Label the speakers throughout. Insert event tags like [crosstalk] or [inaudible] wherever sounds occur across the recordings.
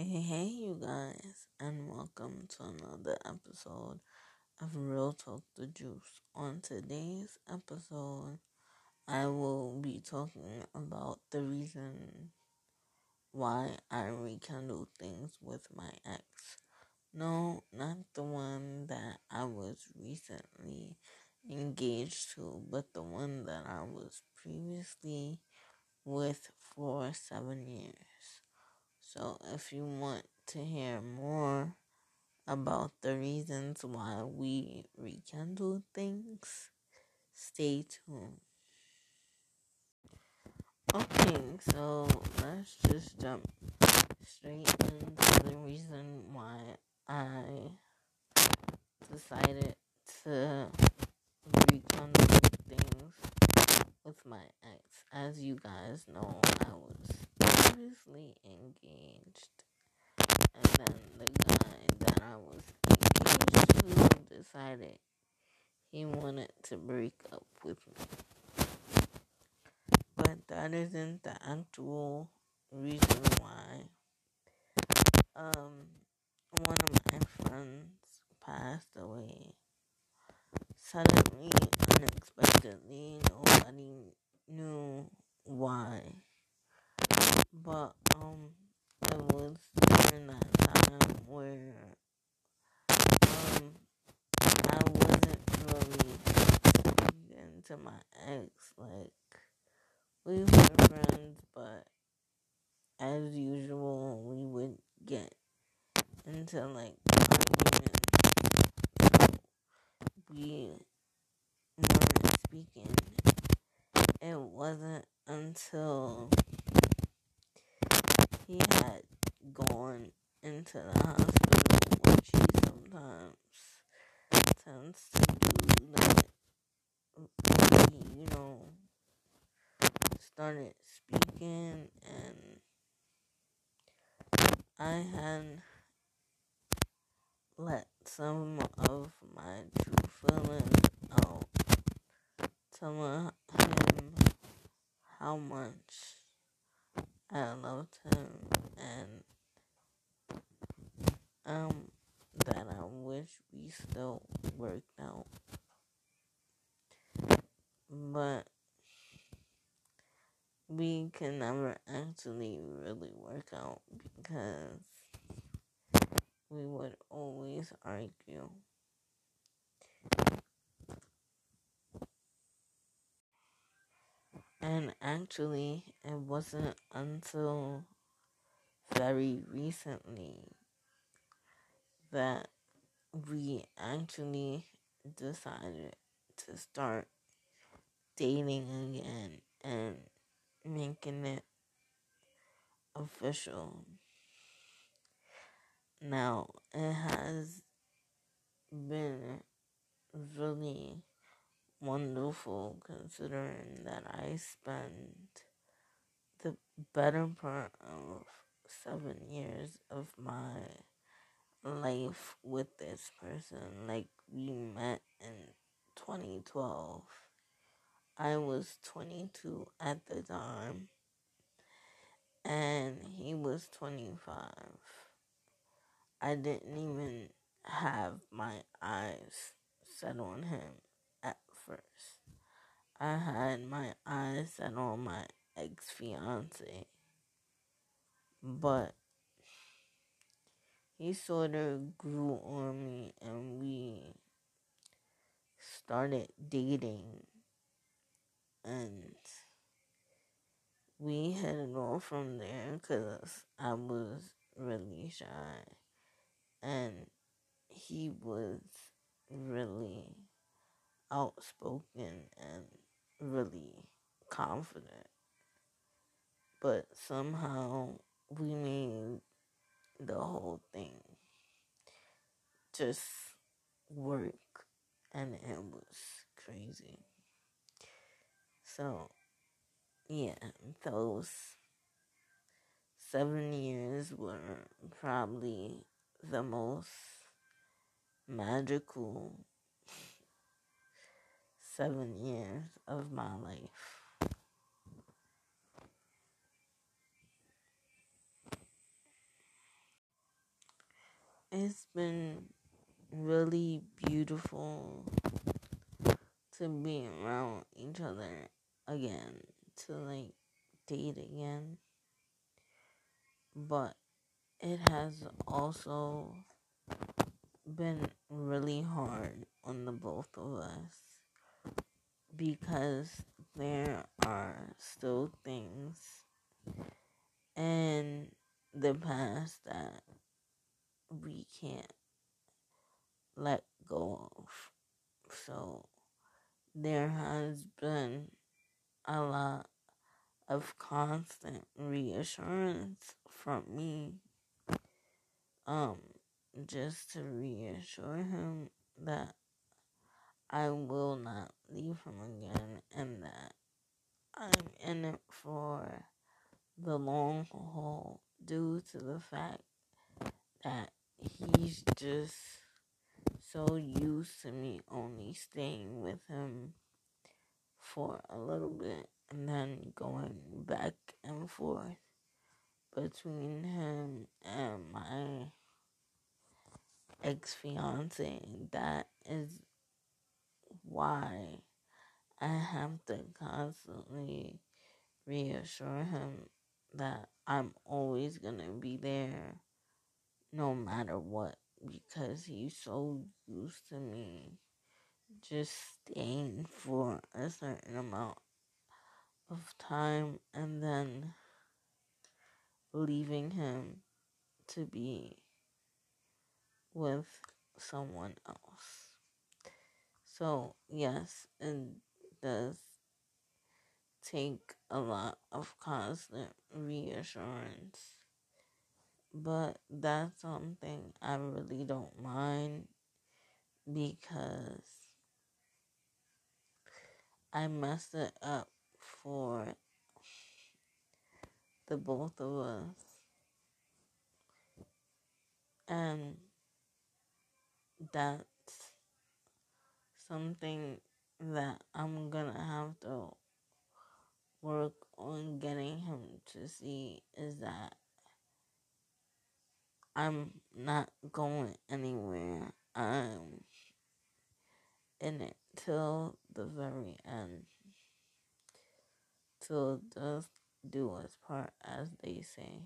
Speaker 1: Hey, hey, you guys, and welcome to another episode of Real Talk the Juice. On today's episode, I will be talking about the reason why I rekindle things with my ex. No, not the one that I was recently engaged to, but the one that I was previously with for seven years. So if you want to hear more about the reasons why we rekindle things, stay tuned. Okay, so let's just jump straight into the reason why I decided to rekindle things with my ex. As you guys know, I was previously engaged. And then the guy that I was engaged to decided he wanted to break up with me. But that isn't the actual reason why. Um, one of my friends passed away suddenly, unexpectedly. Nobody knew why. But um, it was during that time where um I wasn't really speaking to my ex. Like we were friends, but as usual, we would get into like. We weren't speaking. It wasn't until he had gone into the hospital, which he sometimes tends to do that. You know, started speaking, and I had let some of my true feelings out, telling him how much I loved him and um that I wish we still worked out. But we can never actually really work out because we would always argue. And actually, it wasn't until very recently that we actually decided to start dating again and making it official. Now, it has been really wonderful considering that I spent the better part of seven years of my life with this person. Like, we met in 2012. I was 22 at the time, and he was 25. I didn't even have my eyes set on him at first. I had my eyes set on my ex fiance, but he sort of grew on me and we started dating and we headed on from there because I was really shy and he was really outspoken and really confident. But somehow we made the whole thing just work and it was crazy. So, yeah, those seven years were probably the most magical seven years of my life. it's been really beautiful to be around each other again, to like date again. But it has also been really hard on the both of us because there are still things in the past that we can't let go of. So there has been a lot of constant reassurance from me um just to reassure him that I will not leave him again and that I'm in it for the long haul due to the fact that he's just so used to me only staying with him for a little bit and then going back and forth between him and my ex fiance. That is why I have to constantly reassure him that I'm always gonna be there no matter what because he's so used to me just staying for a certain amount of time and then leaving him to be with someone else. So, yes, it does take a lot of constant reassurance but that's something I really don't mind because I messed it up for the both of us. And that's something that I'm gonna have to work on getting him to see is that I'm not going anywhere. I'm in it till the very end. Till death do us part, as they say.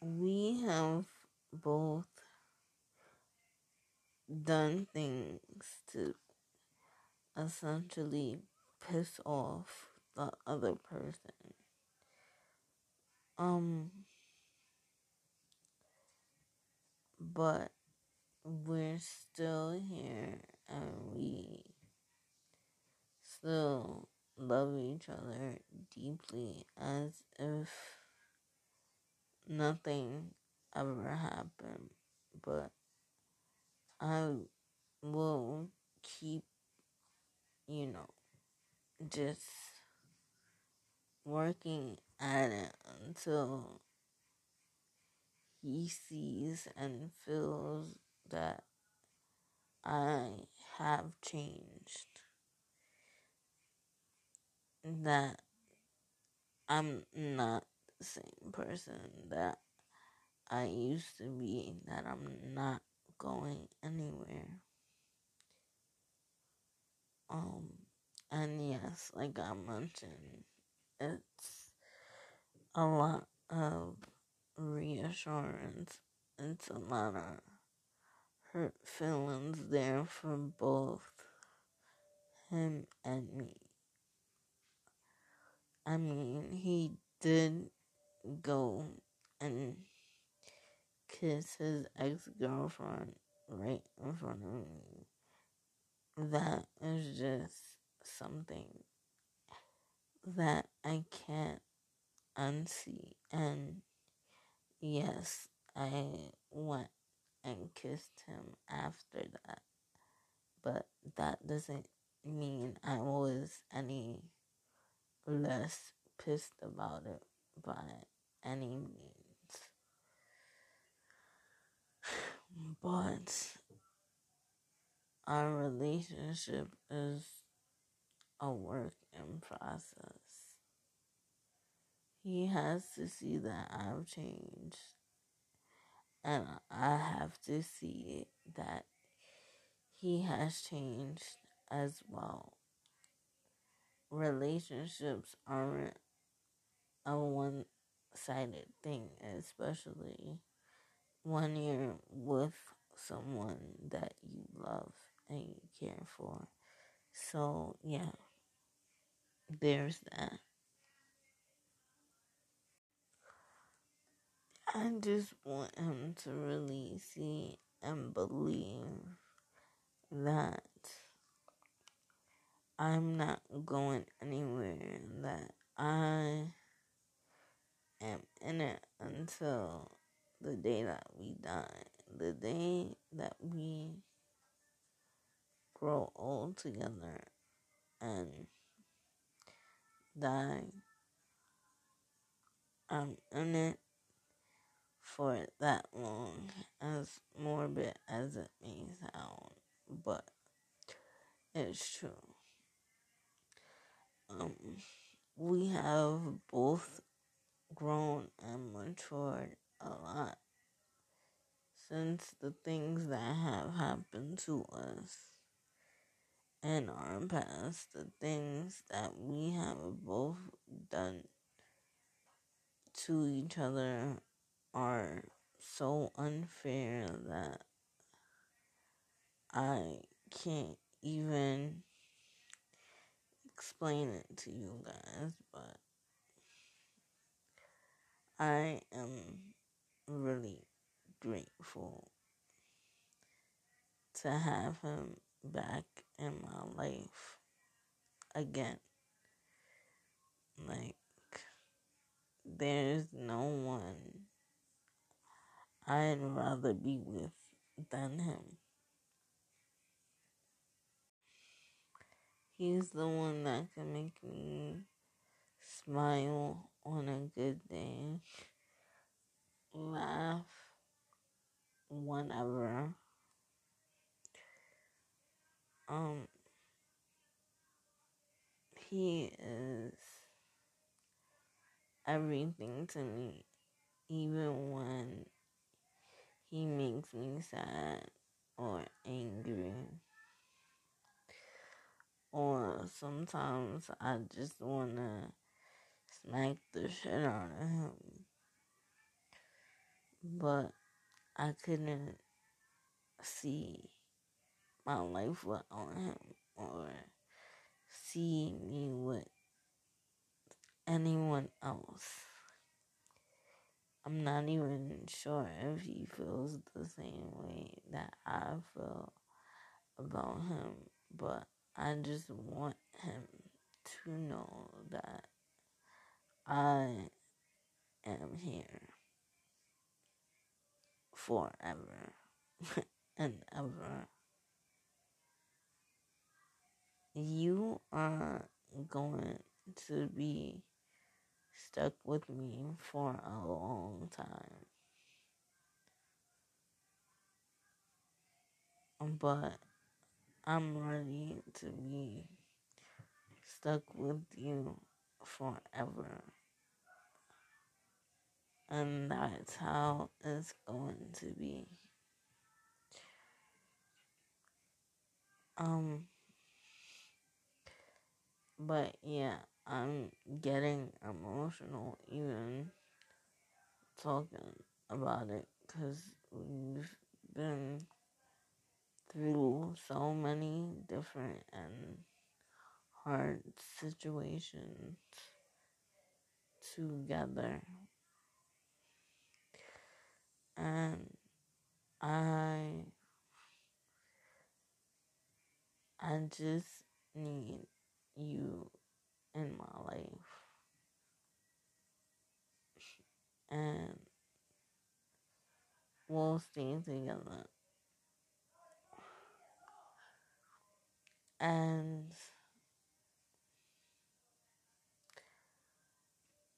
Speaker 1: We have both done things to essentially piss off the other person. Um, but we're still here and we still love each other deeply as if nothing ever happened. But I will keep, you know, just working at it until he sees and feels that I have changed. That I'm not same person that I used to be, that I'm not going anywhere. Um, and yes, like I mentioned, it's a lot of reassurance. It's a lot of hurt feelings there for both him and me. I mean, he did go and kiss his ex girlfriend right in front of me. That is just something that I can't unsee. And yes, I went and kissed him after that. But that doesn't mean I was any less pissed about it by any means. But our relationship is a work in process. he has to see that I've changed. And I have to see that he has changed as well. Relationships aren't a one sided thing, especially when you're with someone that you love and you care for. So, yeah, there's that. I just want him to really see and believe that I'm not going anywhere, that I am in it until the day that we die, the day that we grow old together and die. I'm in it for that long, as morbid as it may sound, but it's true. Um, we have both grown and matured a lot since the things that have happened to us in our past, the things that we have both done to each other are so unfair that I can't even explain it to you guys, but I am really grateful to have him back in my life again. Like, there's no one I'd rather be with than him. He's the one that can make me smile on a good day, laugh whenever. Um, he is everything to me, even when he makes me sad or angry. Or sometimes I just want to smack the shit out of him. But I couldn't see my life without him or see me with anyone else. I'm not even sure if he feels the same way that I feel about him, but I just want him to know that I am here forever [laughs] and ever. You are going to be stuck with me for a long time. But I'm ready to be stuck with you forever. And that's how it's going to be. Um, but yeah, I'm getting emotional even talking about it because we've been through so many different and hard situations together. And I I just need you in my life. And we'll stay together. And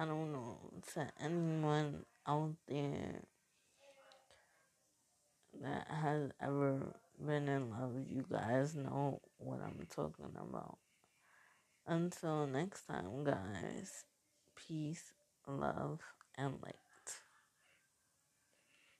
Speaker 1: I don't know, to anyone out there that has ever been in love, you guys know what I'm talking about. Until next time, guys, peace love, and light.